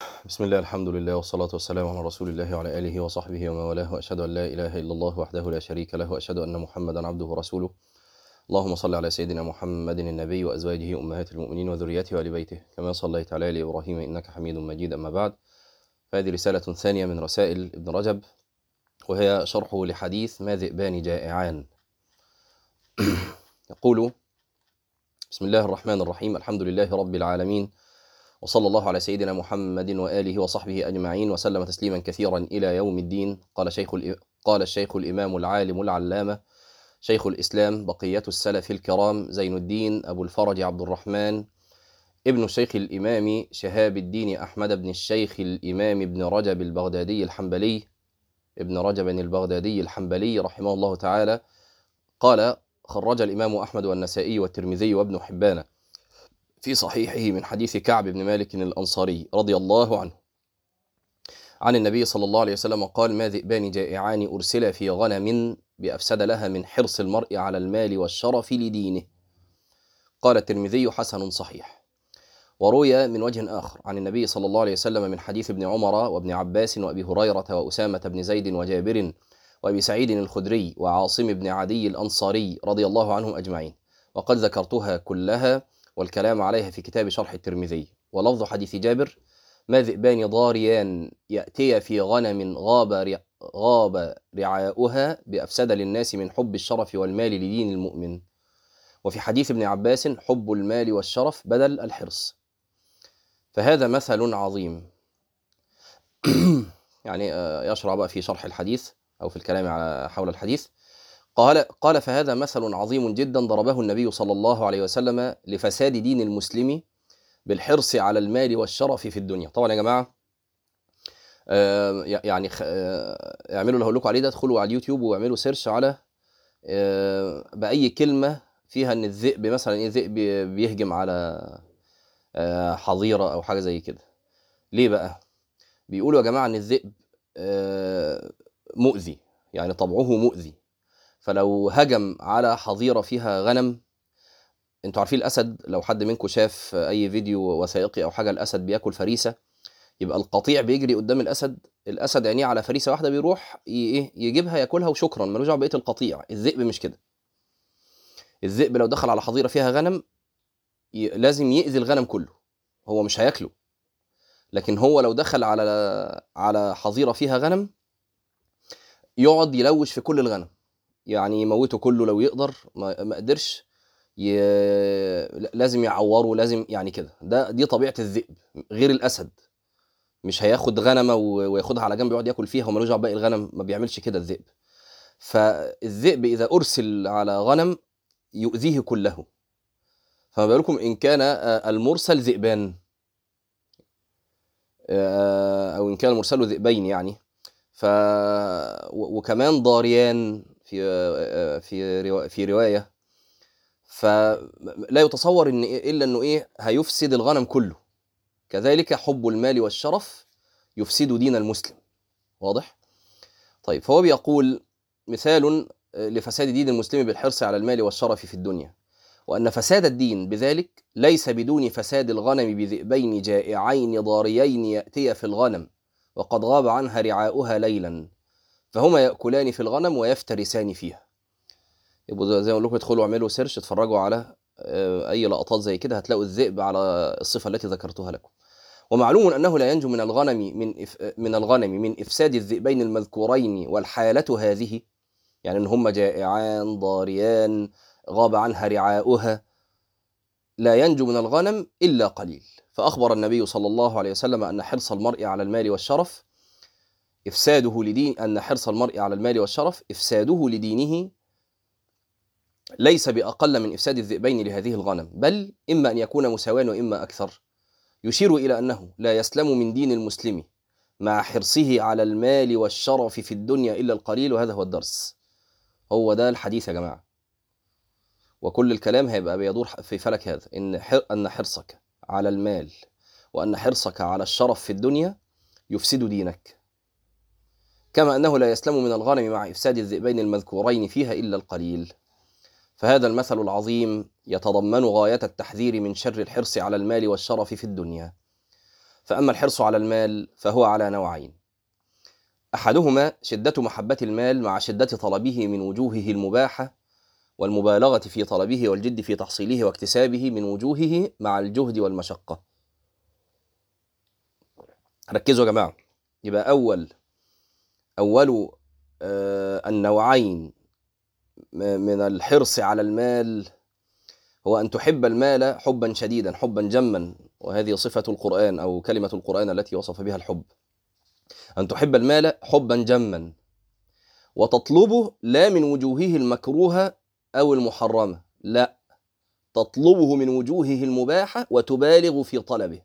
بسم الله الحمد لله والصلاة والسلام على رسول الله وعلى آله وصحبه ومن والاه وأشهد أن لا إله إلا الله وحده لا شريك له وأشهد أن محمدا عبده ورسوله. اللهم صل على سيدنا محمد النبي وأزواجه أمهات المؤمنين وذريته وآل بيته كما صليت على آل إبراهيم إنك حميد مجيد أما بعد. فهذه رسالة ثانية من رسائل ابن رجب وهي شرحه لحديث ما ذئبان جائعان. يقول بسم الله الرحمن الرحيم الحمد لله رب العالمين وصلى الله على سيدنا محمد وآله وصحبه أجمعين وسلم تسليما كثيرا إلى يوم الدين. قال شيخ قال الشيخ الإمام العالم العلامة شيخ الإسلام بقية السلف الكرام زين الدين أبو الفرج عبد الرحمن ابن الشيخ الإمام شهاب الدين أحمد بن الشيخ الإمام ابن رجب البغدادي الحنبلي. ابن رجب البغدادي الحنبلي رحمه الله تعالى. قال خرج الإمام أحمد والنسائي والترمذي وابن حبان. في صحيحه من حديث كعب بن مالك الأنصاري رضي الله عنه. عن النبي صلى الله عليه وسلم قال ما ذئبان جائعان أرسلا في غنم بأفسد لها من حرص المرء على المال والشرف لدينه قال الترمذي حسن صحيح وروي من وجه آخر عن النبي صلى الله عليه وسلم من حديث ابن عمر وابن عباس وأبي هريرة وأسامة بن زيد وجابر وأبي سعيد الخدري وعاصم بن عدي الأنصاري رضي الله عنهم أجمعين. وقد ذكرتها كلها والكلام عليها في كتاب شرح الترمذي. ولفظ حديث جابر ما ذئبان ضاريان يأتي في غنم غاب غاب رعاؤها بأفسد للناس من حب الشرف والمال لدين المؤمن. وفي حديث ابن عباس حب المال والشرف بدل الحرص. فهذا مثل عظيم. يعني يشرع بقى في شرح الحديث أو في الكلام على حول الحديث. قال قال فهذا مثل عظيم جدا ضربه النبي صلى الله عليه وسلم لفساد دين المسلم بالحرص على المال والشرف في الدنيا. طبعا يا جماعة آه يعني آه اعملوا اللي هقول لكم عليه ده ادخلوا على اليوتيوب واعملوا سيرش على آه بأي كلمة فيها إن الذئب مثلا إيه ذئب بيهجم على حظيرة أو حاجة زي كده. ليه بقى؟ بيقولوا يا جماعة إن الذئب مؤذي يعني طبعه مؤذي. فلو هجم على حظيرة فيها غنم أنتوا عارفين الأسد لو حد منكم شاف أي فيديو وثائقي أو حاجة الأسد بياكل فريسة يبقى القطيع بيجري قدام الأسد الأسد عينيه على فريسة واحدة بيروح إيه يجيبها ياكلها وشكرا ملوش دعوه بقية القطيع. الذئب مش كده. الذئب لو دخل على حظيرة فيها غنم. لازم يأذي الغنم كله. هو مش هياكله. لكن هو لو دخل على على حظيرة فيها غنم يقعد يلوش في كل الغنم. يعني يموته كله لو يقدر ما, ما قدرش ي... لازم يعوره لازم يعني كده. ده دي طبيعة الذئب غير الأسد. مش هياخد غنمة وياخدها على جنب يقعد ياكل فيها ومالوش دعوه باقي الغنم ما بيعملش كده الذئب. فالذئب إذا أرسل على غنم يؤذيه كله. فما بالكم إن كان المرسل ذئبان. أو إن كان المرسل ذئبين يعني. ف وكمان ضاريان. في في في رواية. فلا يتصور إن إلا إنه إيه هيفسد الغنم كله. كذلك حب المال والشرف يفسد دين المسلم. واضح؟ طيب فهو بيقول مثال لفساد دين المسلم بالحرص على المال والشرف في الدنيا. وأن فساد الدين بذلك ليس بدون فساد الغنم بذئبين جائعين ضاريين يأتي في الغنم وقد غاب عنها رعاؤها ليلا. فهما يأكلان في الغنم ويفترسان فيها. يبقوا زي ما لكم ادخلوا اعملوا سيرش اتفرجوا على أي لقطات زي كده هتلاقوا الذئب على الصفة التي ذكرتها لكم. ومعلوم أنه لا ينجو من الغنم من إف من الغنم من إفساد الذئبين المذكورين والحالة هذه. يعني إن هم جائعان ضاريان غاب عنها رعاؤها. لا ينجو من الغنم إلا قليل. فأخبر النبي صلى الله عليه وسلم أن حرص المرء على المال والشرف إفساده لدين أن حرص المرء على المال والشرف إفساده لدينه ليس بأقل من إفساد الذئبين لهذه الغنم بل إما أن يكون مساواً وإما أكثر. يشير إلى أنه لا يسلم من دين المسلم مع حرصه على المال والشرف في الدنيا إلا القليل وهذا هو الدرس. هو ده الحديث يا جماعة. وكل الكلام هيبقى بيدور في فلك هذا إن أن حرصك على المال وأن حرصك على الشرف في الدنيا يفسد دينك. كما أنه لا يسلم من الغنم مع إفساد الذئبين المذكورين فيها إلا القليل. فهذا المثل العظيم يتضمن غاية التحذير من شر الحرص على المال والشرف في الدنيا. فأما الحرص على المال فهو على نوعين. أحدهما شدة محبة المال مع شدة طلبه من وجوهه المباحة والمبالغة في طلبه والجد في تحصيله واكتسابه من وجوهه مع الجهد والمشقة. ركزوا يا جماعة. يبقى أول أول آه، النوعين من الحرص على المال هو أن تحب المال حبا شديدا حبا جما وهذه صفة القرآن أو كلمة القرآن التي وصف بها الحب. أن تحب المال حبا جما وتطلبه لا من وجوهه المكروهة أو المحرمة لا تطلبه من وجوهه المباحة وتبالغ في طلبه.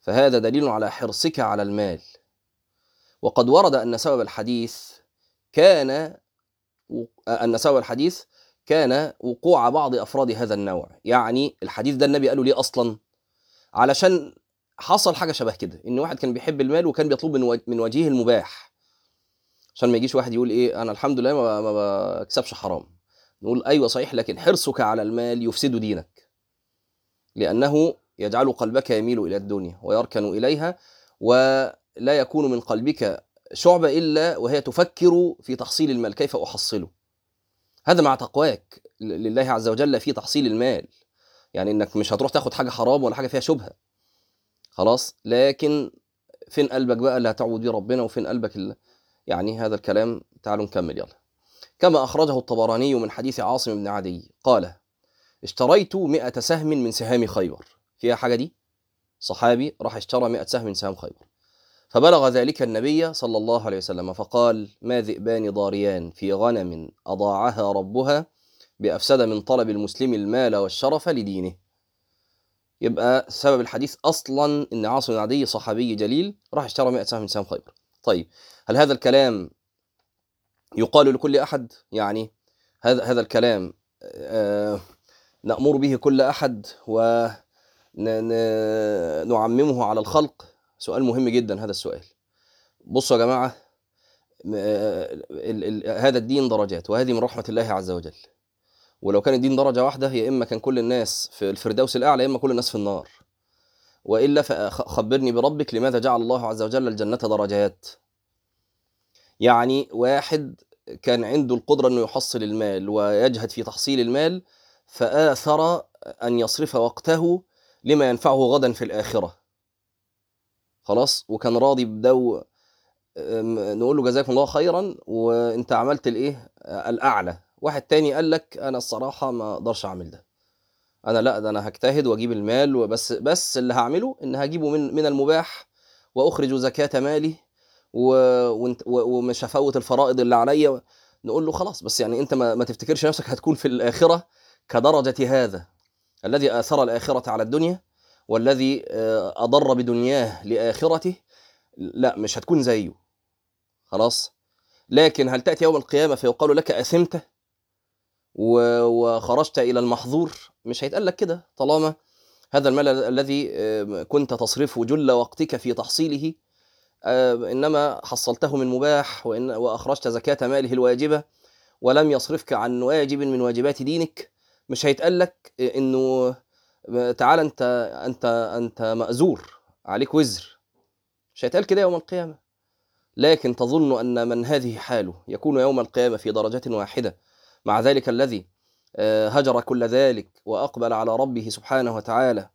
فهذا دليل على حرصك على المال. وقد ورد أن سبب الحديث كان أن سبب الحديث كان وقوع بعض أفراد هذا النوع. يعني الحديث ده النبي قاله ليه أصلا؟ علشان حصل حاجة شبه كده إن واحد كان بيحب المال وكان بيطلب من من وجهه المباح. عشان ما يجيش واحد يقول إيه أنا الحمد لله ما ما بكسبش حرام. نقول أيوة صحيح لكن حرصك على المال يفسد دينك. لأنه يجعل قلبك يميل إلى الدنيا ويركن إليها ولا يكون من قلبك شعبة إلا وهي تفكر في تحصيل المال. كيف أحصله؟ هذا مع تقواك لله عز وجل في تحصيل المال. يعني إنك مش هتروح تاخد حاجة حرام ولا حاجة فيها شبهة. خلاص؟ لكن فين قلبك بقى؟ اللي هتعبد بيه ربنا وفين قلبك اللي يعني هذا الكلام. تعالوا نكمل. يلا. كما أخرجه الطبراني من حديث عاصم بن عدي. قال اشتريت مئة سهم من سهام خيبر. فيها حاجة دي؟ صحابي راح اشترى مئة سهم من سهام خيبر. فبلغ ذلك النبي صلى الله عليه وسلم فقال ما ذئبان ضاريان في غنم أضاعها ربها بأفسد من طلب المسلم المال والشرف لدينه. يبقى سبب الحديث أصلا إن عاصم بن عدي صحابي جليل راح اشترى 100 سهم من سهم خيبر. طيب هل هذا الكلام يقال لكل أحد؟ يعني هذا هذا الكلام آه نأمر به كل أحد ونعممه على الخلق؟ سؤال مهم جدا هذا السؤال. بصوا يا جماعة م- آه، هذا الدين درجات وهذه من رحمة الله عز وجل. ولو كان الدين درجة واحدة يا إما كان كل الناس في الفردوس الأعلى يا إما كل الناس في النار. وإلا فخبرني بربك لماذا جعل الله عز وجل الجنة درجات. يعني واحد كان عنده القدرة أنه يحصل المال ويجهد في تحصيل المال فآثر أن يصرف وقته لما ينفعه غدا في الآخرة. خلاص؟ وكان راضي أم، نقول له جزاكم الله خيرا وأنت عملت الإيه؟ الأعلى. واحد تاني قال لك أنا الصراحة ما أقدرش أعمل ده. أنا لا ده أنا هجتهد وأجيب المال وبس بس اللي هعمله إن هجيبه من من المباح وأخرج زكاة مالي و... و... ومش هفوت الفرائض اللي عليا. نقول له خلاص بس يعني أنت ما, ما تفتكرش نفسك هتكون في الآخرة كدرجة هذا الذي آثر الآخرة على الدنيا؟ والذي آه، أضر بدنياه لآخرته لا مش هتكون زيه. خلاص؟ لكن هل تأتي يوم القيامة فيقال لك أثمت وخرجت إلى المحظور؟ مش هيتقال لك كده طالما هذا المال الذي آه، كنت تصرفه جل وقتك في تحصيله آه، إنما حصلته من مباح وإن وأخرجت زكاة ماله الواجبة ولم يصرفك عن واجب من واجبات دينك مش هيتقال لك إنه تعال أنت أنت أنت مأزور عليك وزر. مش هيتقال كده يوم القيامة. لكن تظن أن من هذه حاله يكون يوم القيامة في درجة واحدة. مع ذلك الذي آه، هجر كل ذلك وأقبل على ربه سبحانه وتعالى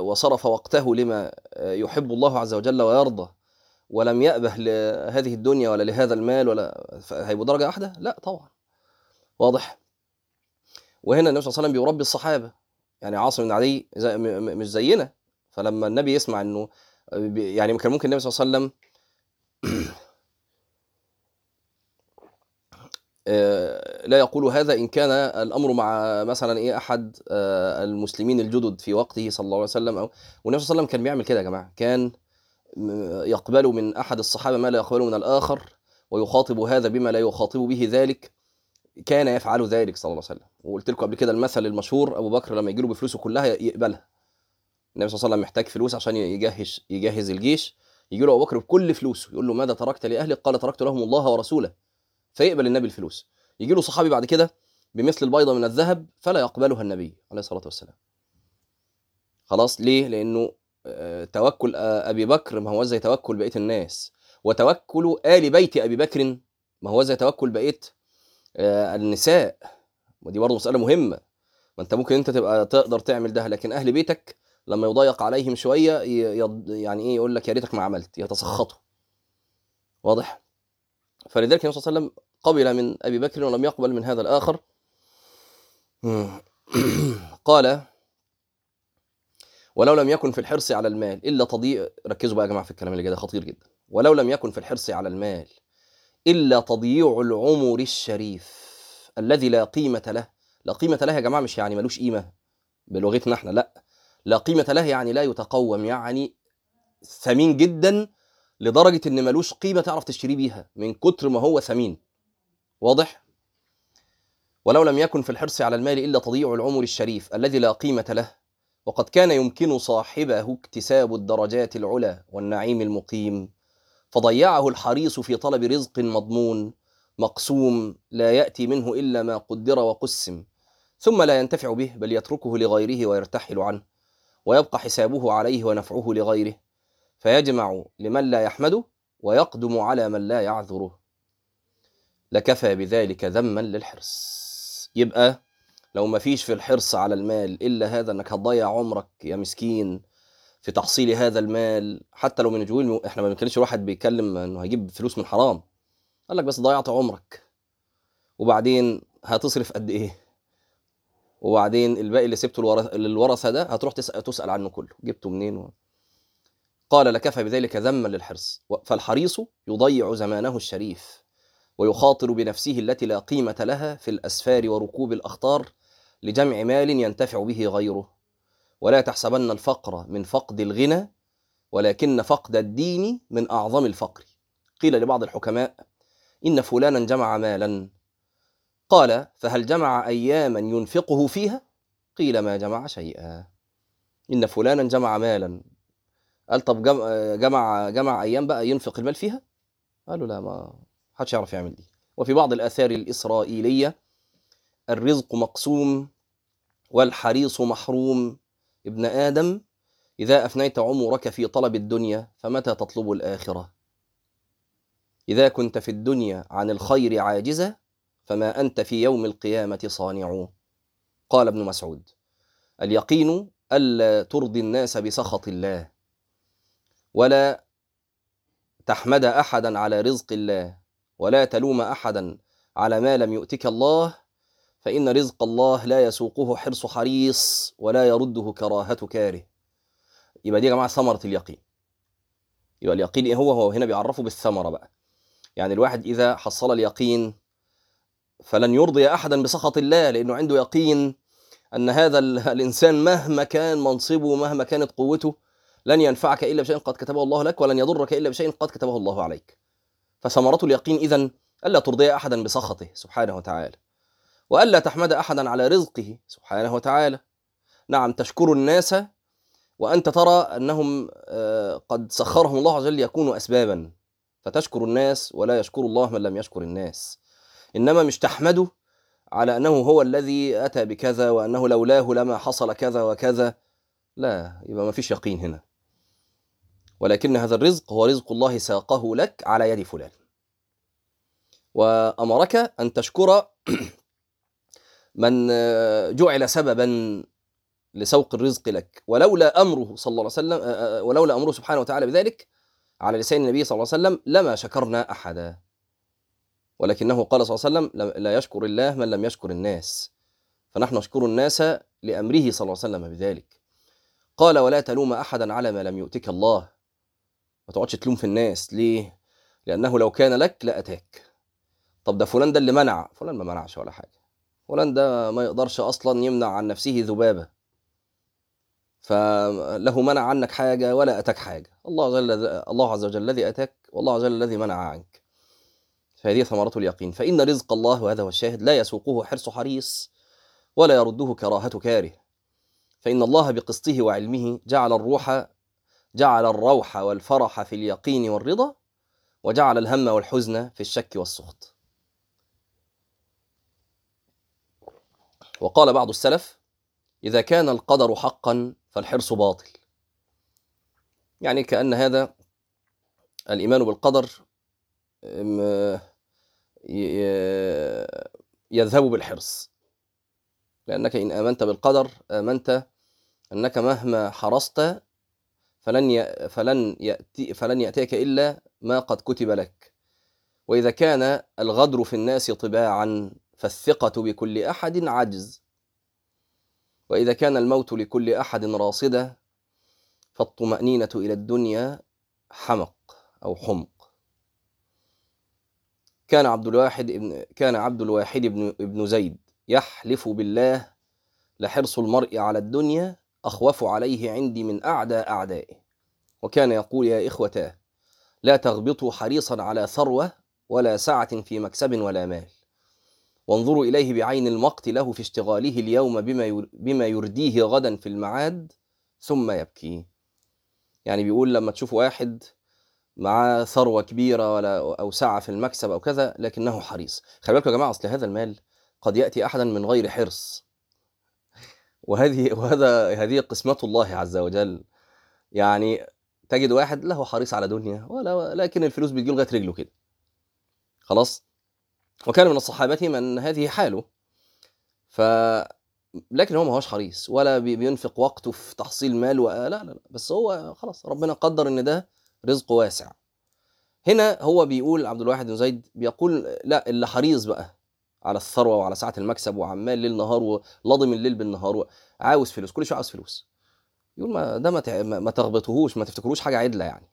وصرف وقته لما يحب الله عز وجل ويرضى ولم يأبه لهذه الدنيا ولا لهذا المال ولا هيبقوا درجة واحدة؟ لا طبعا. واضح؟ وهنا النبي صلى الله عليه وسلم بيربي الصحابة. يعني عاصم بن عدي زي مش زينا. فلما النبي يسمع إنه يعني كان ممكن النبي صلى الله عليه وسلم آه، لا يقول هذا إن كان الأمر مع مثلا إيه أحد آه، المسلمين الجدد في وقته صلى الله عليه وسلم أو والنبي صلى الله عليه وسلم كان بيعمل كده يا جماعة. كان يقبل من أحد الصحابة ما لا يقبله من الآخر ويخاطب هذا بما لا يخاطب به ذلك. كان يفعل ذلك صلى الله عليه وسلم. وقلت لكم قبل كده المثل المشهور أبو بكر لما يجي له بفلوسه كلها يقبلها. النبي صلى الله عليه وسلم محتاج فلوس عشان يجهز يجهز الجيش. يجي له أبو بكر بكل فلوسه يقول له ماذا تركت لأهلك؟ قال تركت لهم الله ورسوله. فيقبل النبي الفلوس. يجي له صحابي بعد كده بمثل البيضة من الذهب فلا يقبلها النبي عليه الصلاة والسلام. خلاص ليه؟ لأنه آه، توكل آه، أبي بكر ما هو زي توكل بقية الناس. وتوكل آل بيت أبي بكر ما هو زي توكل بقية النساء. ودي برضه مسألة مهمة. ما انت ممكن انت تبقى تقدر تعمل ده لكن أهل بيتك لما يضايق عليهم شوية يعني إيه يقول لك يا ريتك ما عملت يتسخطوا. واضح؟ فلذلك النبي صلى الله عليه وسلم قبل من أبي بكر ولم يقبل من هذا الآخر. قال ولو لم يكن في الحرص على المال إلا تضييع ركزوا بقى يا جماعة في الكلام اللي جاي ده خطير جدا. ولو لم يكن في الحرص على المال إلا تضييع العمر الشريف الذي لا قيمة له. لا قيمة له يا جماعة مش يعني ملوش قيمة بلغتنا إحنا لا. لا قيمة له يعني لا يتقوم يعني ثمين جدا لدرجة إن ملوش قيمة تعرف تشتريه بيها من كتر ما هو ثمين. واضح؟ ولو لم يكن في الحرص على المال إلا تضييع العمر الشريف الذي لا قيمة له وقد كان يمكن صاحبه اكتساب الدرجات العلى والنعيم المقيم. فضيعه الحريص في طلب رزق مضمون مقسوم لا يأتي منه إلا ما قدر وقسم ثم لا ينتفع به بل يتركه لغيره ويرتحل عنه ويبقى حسابه عليه ونفعه لغيره فيجمع لمن لا يحمده ويقدم على من لا يعذره. لكفى بذلك ذما للحرص. يبقى لو ما فيش في الحرص على المال إلا هذا أنك هتضيع عمرك يا مسكين في تحصيل هذا المال حتى لو من جويل إحنا ما بنتكلمش واحد بيتكلم إنه هيجيب فلوس من حرام. قال لك بس ضيعت عمرك. وبعدين هتصرف قد إيه؟ وبعدين الباقي اللي سبته للورثه ده هتروح تسأل عنه كله. جبته منين؟ و... قال لكفى بذلك ذما للحرص. فالحريص يضيع زمانه الشريف ويخاطر بنفسه التي لا قيمة لها في الأسفار وركوب الأخطار لجمع مال ينتفع به غيره. ولا تحسبن الفقر من فقد الغنى ولكن فقد الدين من أعظم الفقر. قيل لبعض الحكماء إن فلانا جمع مالا. قال فهل جمع أياما ينفقه فيها؟ قيل ما جمع شيئا. إن فلانا جمع مالا. قال طب جم- جمع جمع أيام بقى ينفق المال فيها؟ قالوا لا ما حدش يعرف يعمل دي. وفي بعض الآثار الإسرائيلية الرزق مقسوم والحريص محروم. ابن آدم إذا أفنيت عمرك في طلب الدنيا فمتى تطلب الآخرة؟ إذا كنت في الدنيا عن الخير عاجزا فما أنت في يوم القيامة صانع. قال ابن مسعود اليقين ألا ترضي الناس بسخط الله ولا تحمد أحدا على رزق الله ولا تلوم أحدا على ما لم يؤتك الله فإن رزق الله لا يسوقه حرص حريص ولا يرده كراهة كاره. يبقى دي يا جماعة ثمرة اليقين. يبقى اليقين إيه هو؟ هو هنا بيعرفه بالثمرة بقى. يعني الواحد إذا حصل اليقين فلن يرضي أحدا بسخط الله لأنه عنده يقين أن هذا ال- الإنسان مهما كان منصبه ومهما كانت قوته لن ينفعك إلا بشيء قد كتبه الله لك ولن يضرك إلا بشيء قد كتبه الله عليك. فثمرة اليقين اذا ألا ترضي أحدا بسخطه سبحانه وتعالى. والا تحمد أحدا على رزقه سبحانه وتعالى. نعم تشكر الناس وأنت ترى أنهم آه، قد سخرهم الله عز وجل ليكونوا اسبابا. فتشكر الناس ولا يشكر الله من لم يشكر الناس. إنما مش تحمده على أنه هو الذي أتى بكذا وأنه لولاه لما حصل كذا وكذا. لا يبقى ما فيش يقين هنا. ولكن هذا الرزق هو رزق الله ساقه لك على يد فلان. وأمرك أن تشكر من آه، جعل سببا لسوق الرزق لك. ولولا أمره صلى الله عليه وسلم آه، آه، ولولا أمره سبحانه وتعالى بذلك على لسان النبي صلى الله عليه وسلم لما شكرنا أحدا. ولكنه قال صلى الله عليه وسلم لا- لا يشكر الله من لم يشكر الناس. فنحن نشكر الناس لأمره صلى الله عليه وسلم بذلك. قال ولا تلوم أحدا على ما لم يؤتك الله. ما تقعدش تلوم في الناس. ليه؟ لأنه لو كان لك لاتاك طب ده فلان ده اللي منع. فلان ما منعش ولا حاجة. ده ما يقدرش أصلا يمنع عن نفسه ذبابة. فلا هو منع عنك حاجة ولا أتاك حاجة. الله عز وجل الله عز وجل الذي أتاك والله عز وجل الذي منع عنك. فهذه ثمرة اليقين. فإن رزق الله وهذا هو الشاهد. لا يسوقه حرص حريص ولا يرده كراهة كاره. فإن الله بقسطه وعلمه جعل الروح جعل الروح والفرح في اليقين والرضا وجعل الهم والحزن في الشك والسخط. وقال بعض السلف إذا كان القدر حقا فالحرص باطل يعني كأن هذا الإيمان بالقدر يذهب بالحرص لأنك إن آمنت بالقدر آمنت أنك مهما حرصت فلن. فلن يأتي فلن يأتيك إلا ما قد كتب لك وإذا كان الغدر في الناس طباعا فالثقة بكل أحد عجز وإذا كان الموت لكل أحد راصدة فالطمأنينة إلى الدنيا حمق أو حمق. كان عبد الواحد ابن كان عبد الواحد ابن ابن زيد يحلف بالله لحرص المرء على الدنيا أخوف عليه عندي من أعدى أعدائه. وكان يقول يا إخوتاه لا تغبطوا حريصا على ثروة ولا سعة في مكسب ولا مال. وانظروا إليه بعين المقت له في اشتغاله اليوم بما بما يرديه غدا في المعاد ثم يبكي. يعني بيقول لما تشوف واحد معاه ثروة كبيرة ولا أو سعة في المكسب أو كذا لكنه حريص. خلي بالكم يا جماعة أصل هذا المال قد يأتي أحدا من غير حرص. وهذه وهذا هذه قسمة الله عز وجل. يعني تجد واحد له حريص على دنيا ولا لكن الفلوس بتجي لغاية رجله كده. خلاص؟ وكان من الصحابة من هذه حاله. ف لكن هو ما هوش حريص ولا بي- بينفق وقته في تحصيل مال و... لا لا بس هو خلاص ربنا قدر إن ده رزق واسع. هنا هو بيقول عبد الواحد بن زيد بيقول لا اللي حريص بقى على الثروة وعلى ساعة المكسب وعمال ليل نهار ولاضم الليل بالنهار عاوز فلوس كل شوية عاوز فلوس. يقول ما ده ما ما تغبطوهوش ما تفتكروش حاجة عدلة يعني.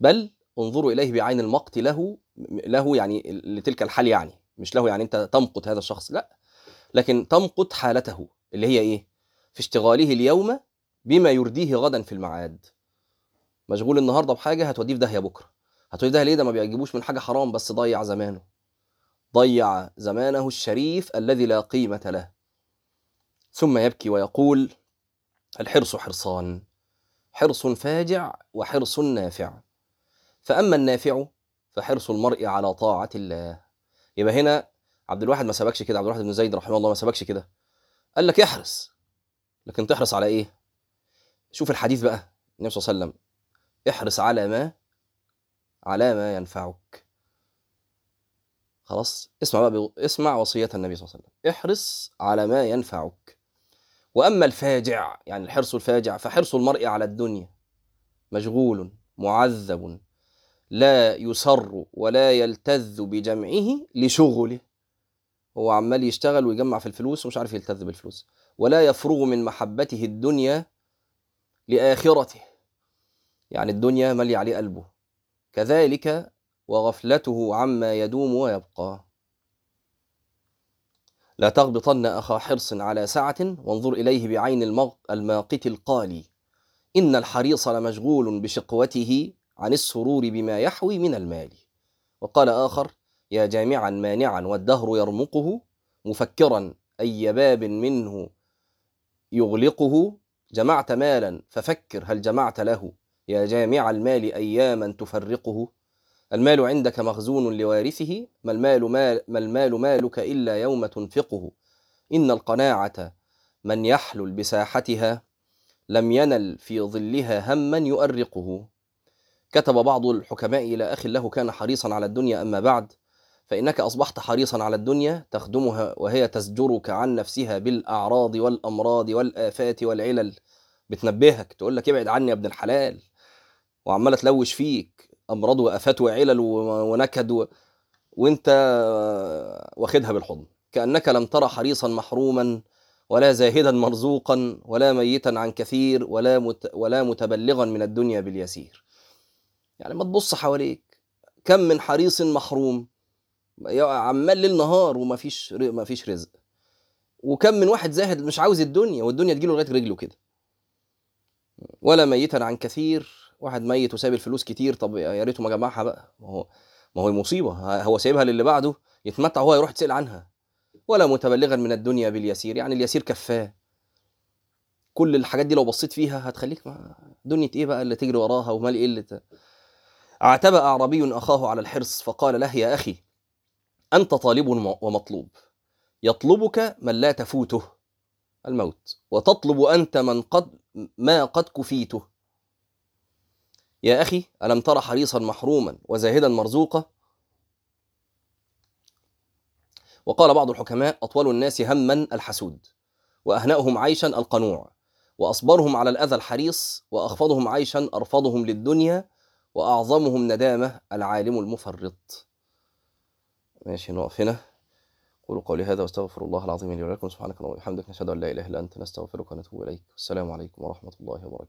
بل انظروا إليه بعين المقت له له يعني لتلك الحال يعني مش له يعني أنت تمقت هذا الشخص لا. لكن تمقت حالته اللي هي إيه؟ في اشتغاله اليوم بما يرديه غدا في المعاد. مشغول النهارده بحاجة هتوديه في داهية بكرة. هتوديه في داهية ليه؟ ده ما بيعجبوش من حاجة حرام بس ضيع زمانه. ضيع زمانه الشريف الذي لا قيمة له. ثم يبكي ويقول الحرص حرصان. حرص فاجع وحرص نافع. فأما النافع فحرص المرء على طاعة الله. يبقى هنا عبد الواحد ما سبكش كده عبد الواحد بن زيد رحمه الله ما سبكش كده. قال لك احرص لكن تحرص على إيه؟ شوف الحديث بقى النبي صلى الله عليه وسلم احرص على ما على ما ينفعك. خلاص اسمع بقى اسمع وصية النبي صلى الله عليه وسلم. احرص على ما ينفعك. وأما الفاجع يعني الحرص الفاجع فحرص المرء على الدنيا مشغول معذب. لا يسر ولا يلتذ بجمعه لشغله. هو عمال يشتغل ويجمع في الفلوس ومش عارف يلتذ بالفلوس. ولا يفرغ من محبته الدنيا لآخرته. يعني الدنيا مالية عليه قلبه. كذلك وغفلته عما يدوم ويبقى. لا تغبطن أخا حرص على سعة وانظر إليه بعين الماقت القالي. إن الحريص لمشغول بشقوته عن السرور بما يحوي من المال. وقال آخر يا جامعا مانعا والدهر يرمقه مفكرا أي باب منه يغلقه؟ جمعت مالا ففكر هل جمعت له؟ يا جامع المال أياما تفرقه؟ المال عندك مخزون لوارثه ما المال, مال ما المال مالك إلا يوم تنفقه. إن القناعة من يحلل بساحتها لم ينل في ظلها هما يؤرقه. كتب بعض الحكماء إلى أخ له كان حريصا على الدنيا أما بعد فإنك أصبحت حريصا على الدنيا تخدمها وهي تزجرك عن نفسها بالأعراض والأمراض والآفات والعلل. بتنبهك تقول لك ابعد عني يا ابن الحلال وعمالة تلوش فيك أمراض وآفات وعلل ونكد و... وأنت واخدها بالحضن. كأنك لم ترى حريصا محروما ولا زاهدا مرزوقا ولا ميتا عن كثير ولا مت... ولا متبلغا من الدنيا باليسير. يعني ما تبص حواليك. كم من حريص محروم. عمال ليل نهار وما فيش ر- ما فيش رزق. وكم من واحد زاهد مش عاوز الدنيا والدنيا تجيله لغاية رجله كده. ولا ميتا عن كثير. واحد ميت وسايب الفلوس كتير. طب يا ريته ما جمعها بقى. ما هو ما هو مصيبه هو سايبها للي بعده. يتمتع وهو يروح يتسأل عنها. ولا متبلغا من الدنيا باليسير. يعني اليسير كفاه. كل الحاجات دي لو بصيت فيها هتخليك دنيا إيه بقى اللي تجري وراها ومال إيه اللي. اعتبى اعرابي أخاه على الحرص فقال له يا أخي أنت طالب وم- ومطلوب. يطلبك من لا تفوته الموت وتطلب أنت من قد ما قد كفيته. يا أخي ألم تر حريصا محروما وزاهدا مرزوقا؟ وقال بعض الحكماء أطول الناس هما الحسود وأهنأهم عيشا القنوع وأصبرهم على الأذى الحريص وأخفضهم عيشا أرفضهم للدنيا وأعظمهم ندامة العالم المفرط. ماشي نقف هنا. قولوا قولي هذا واستغفر الله العظيم لي ولكم. سبحانك اللهم وبحمدك نشهد أن لا إله إلا أنت نستغفرك ونتوب إليك. والسلام عليكم ورحمة الله وبركاته.